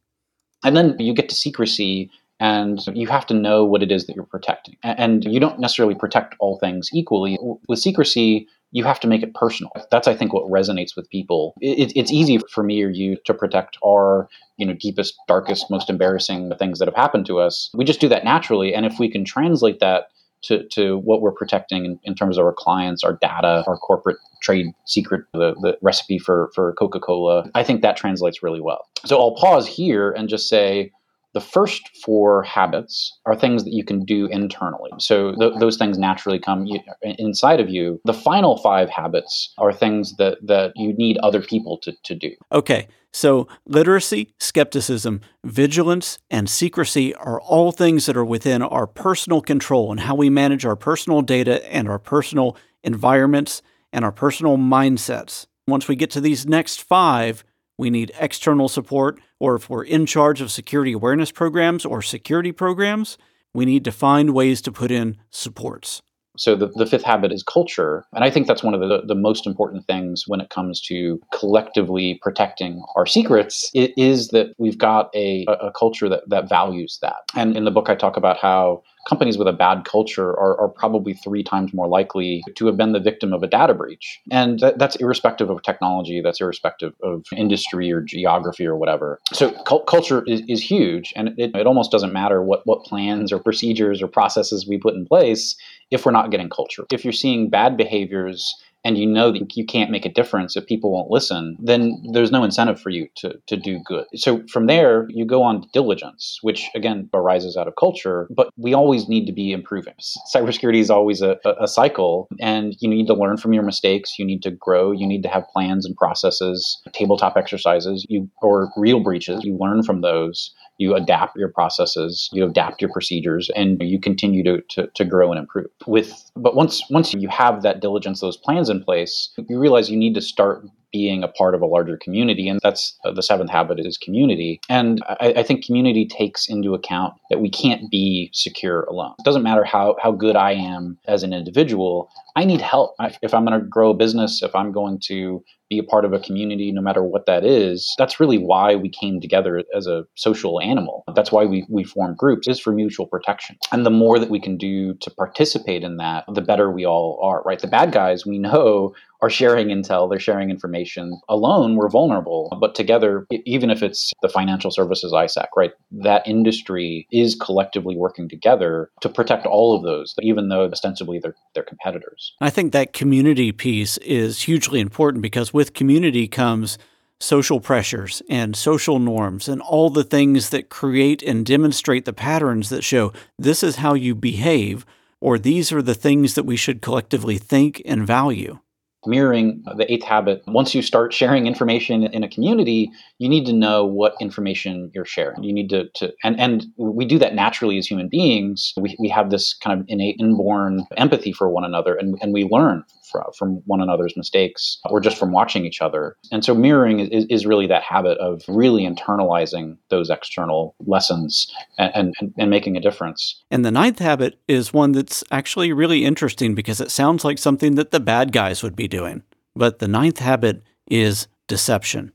And then you get to secrecy and you have to know what it is that you're protecting. And you don't necessarily protect all things equally. With secrecy, you have to make it personal. That's, I think, what resonates with people. It, it's easy for me or you to protect our, you know, deepest, darkest, most embarrassing things that have happened to us. We just do that naturally. And if we can translate that to, to what we're protecting in, in, terms of our clients, our data, our corporate trade secret, the, the recipe for, for Coca Cola. I think that translates really well. So I'll pause here and just say, the first four habits are things that you can do internally. So th- those things naturally come inside of you. The final five habits are things that, that you need other people to, to do. Okay. So literacy, skepticism, vigilance, and secrecy are all things that are within our personal control and how we manage our personal data and our personal environments and our personal mindsets. Once we get to these next five, we need external support or if we're in charge of security awareness programs or security programs, we need to find ways to put in supports. So the, the fifth habit is culture. And I think that's one of the, the most important things when it comes to collectively protecting our secrets it is that we've got a, a culture that, that values that. And in the book, I talk about how companies with a bad culture are, are probably three times more likely to have been the victim of a data breach. And that, that's irrespective of technology, that's irrespective of industry or geography or whatever. So cu- culture is, is huge. And it, it almost doesn't matter what, what plans or procedures or processes we put in place if we're not getting culture. If you're seeing bad behaviors and you know that you can't make a difference if people won't listen, then there's no incentive for you to, to do good. So from there, you go on to diligence, which again arises out of culture, but we always need to be improving. Cybersecurity is always a, a cycle, and you need to learn from your mistakes. You need to grow. You need to have plans and processes, tabletop exercises, you or real breaches. You learn from those you adapt your processes, you adapt your procedures, and you continue to, to, to grow and improve. With but once once you have that diligence, those plans in place, you realize you need to start being a part of a larger community. And that's uh, the seventh habit is community. And I, I, think community takes into account that we can't be secure alone. It doesn't matter how, how good I am as an individual, I need help. If I'm going to grow a business, if I'm going to be a part of a community, no matter what that is, that's really why we came together as a social animal. That's why we, we form groups, is for mutual protection. And the more that we can do to participate in that, the better we all are, right? The bad guys we know are sharing intel, they're sharing information. Alone, we're vulnerable, but together, even if it's the financial services ISAC, right, that industry is collectively working together to protect all of those, even though ostensibly they're, they're competitors. I think that community piece is hugely important because with community comes social pressures and social norms and all the things that create and demonstrate the patterns that show this is how you behave or these are the things that we should collectively think and value mirroring the eighth habit once you start sharing information in a community you need to know what information you're sharing. You need to, to and, and we do that naturally as human beings. We, we have this kind of innate inborn empathy for one another and, and we learn from, from one another's mistakes or just from watching each other and so mirroring is, is really that habit of really internalizing those external lessons and, and, and making a difference and the ninth habit is one that's actually really interesting because it sounds like something that the bad guys would be doing. But the ninth habit is deception.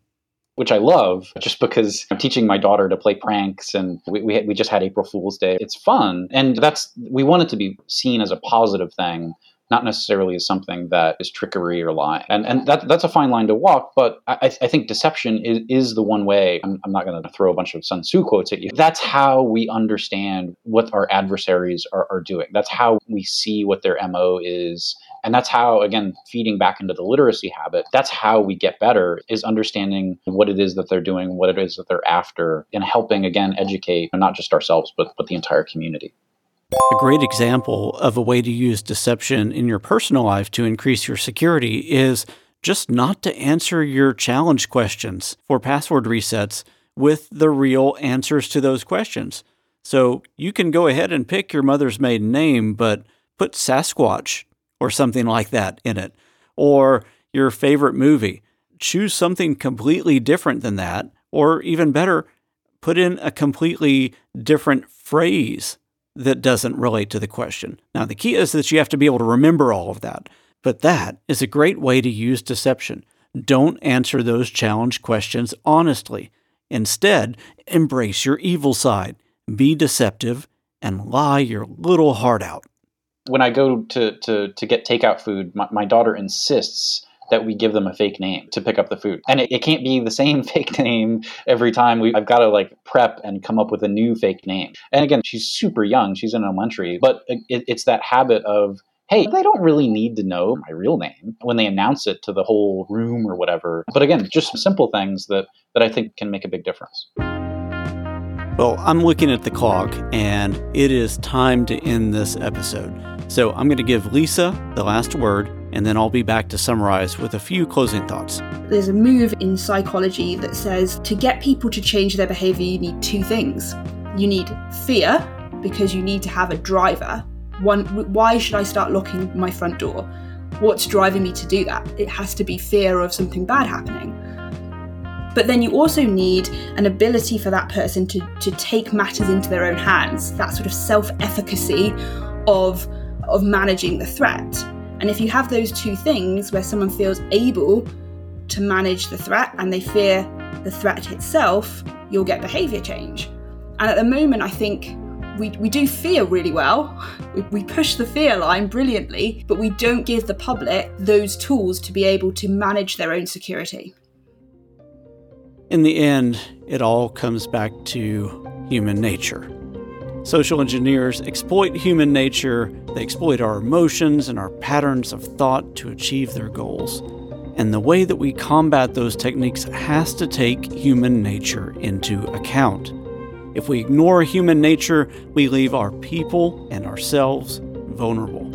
Which I love just because I'm teaching my daughter to play pranks and we, we, we just had April Fool's Day. It's fun. And that's, we want it to be seen as a positive thing not necessarily as something that is trickery or lie. And and that that's a fine line to walk, but I, I think deception is, is the one way. I'm, I'm not going to throw a bunch of Sun Tzu quotes at you. That's how we understand what our adversaries are, are doing. That's how we see what their MO is. And that's how, again, feeding back into the literacy habit, that's how we get better is understanding what it is that they're doing, what it is that they're after, and helping, again, educate not just ourselves, but, but the entire community. A great example of a way to use deception in your personal life to increase your security is just not to answer your challenge questions for password resets with the real answers to those questions. So you can go ahead and pick your mother's maiden name, but put Sasquatch or something like that in it, or your favorite movie. Choose something completely different than that, or even better, put in a completely different phrase that doesn't relate to the question. Now, the key is that you have to be able to remember all of that, but that is a great way to use deception. Don't answer those challenge questions honestly. Instead, embrace your evil side, be deceptive, and lie your little heart out. When I go to, to, to get takeout food, my, my daughter insists that we give them a fake name to pick up the food. And it, it can't be the same fake name every time. We, I've got to like prep and come up with a new fake name. And again, she's super young, she's in elementary, but it, it's that habit of, hey, they don't really need to know my real name when they announce it to the whole room or whatever. But again, just simple things that, that I think can make a big difference. Well, I'm looking at the clock and it is time to end this episode. So I'm going to give Lisa the last word and then I'll be back to summarize with a few closing thoughts. There's a move in psychology that says to get people to change their behavior, you need two things. You need fear, because you need to have a driver. One, why should I start locking my front door? What's driving me to do that? It has to be fear of something bad happening. But then you also need an ability for that person to, to take matters into their own hands, that sort of self efficacy of, of managing the threat. And if you have those two things where someone feels able to manage the threat and they fear the threat itself, you'll get behavior change. And at the moment, I think we, we do fear really well. We, we push the fear line brilliantly, but we don't give the public those tools to be able to manage their own security. In the end, it all comes back to human nature. Social engineers exploit human nature, they exploit our emotions and our patterns of thought to achieve their goals. And the way that we combat those techniques has to take human nature into account. If we ignore human nature, we leave our people and ourselves vulnerable.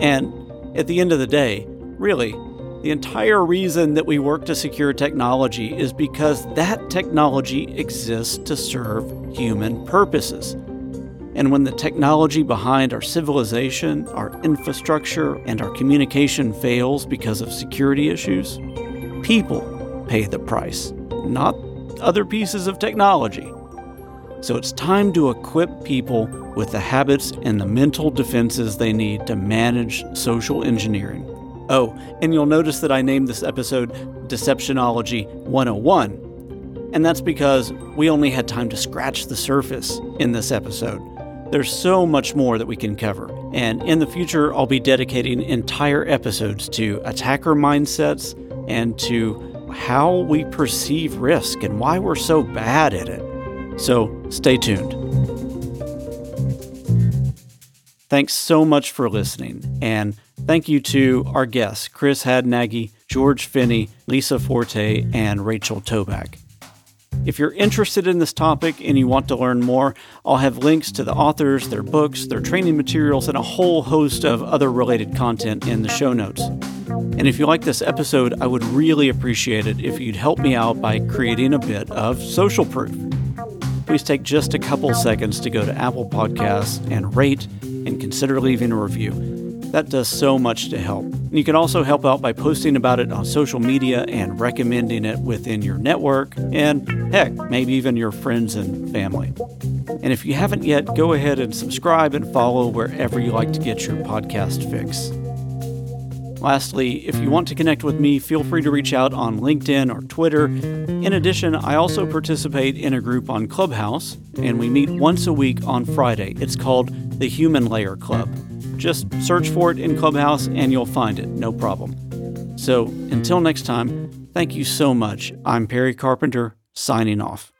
And at the end of the day, really, the entire reason that we work to secure technology is because that technology exists to serve human purposes. And when the technology behind our civilization, our infrastructure, and our communication fails because of security issues, people pay the price, not other pieces of technology. So it's time to equip people with the habits and the mental defenses they need to manage social engineering. Oh, and you'll notice that I named this episode Deceptionology 101. And that's because we only had time to scratch the surface in this episode. There's so much more that we can cover. And in the future, I'll be dedicating entire episodes to attacker mindsets and to how we perceive risk and why we're so bad at it. So stay tuned. Thanks so much for listening, and thank you to our guests, Chris Hadnagy, George Finney, Lisa Forte, and Rachael Tobac. If you're interested in this topic and you want to learn more, I'll have links to the authors, their books, their training materials, and a whole host of other related content in the show notes. And if you like this episode, I would really appreciate it if you'd help me out by creating a bit of social proof please take just a couple seconds to go to Apple Podcasts and rate and consider leaving a review. That does so much to help. And you can also help out by posting about it on social media and recommending it within your network and, heck, maybe even your friends and family. And if you haven't yet, go ahead and subscribe and follow wherever you like to get your podcast fix. Lastly, if you want to connect with me, feel free to reach out on LinkedIn or Twitter. In addition, I also participate in a group on Clubhouse, and we meet once a week on Friday. It's called the Human Layer Club. Just search for it in Clubhouse and you'll find it, no problem. So until next time, thank you so much. I'm Perry Carpenter, signing off.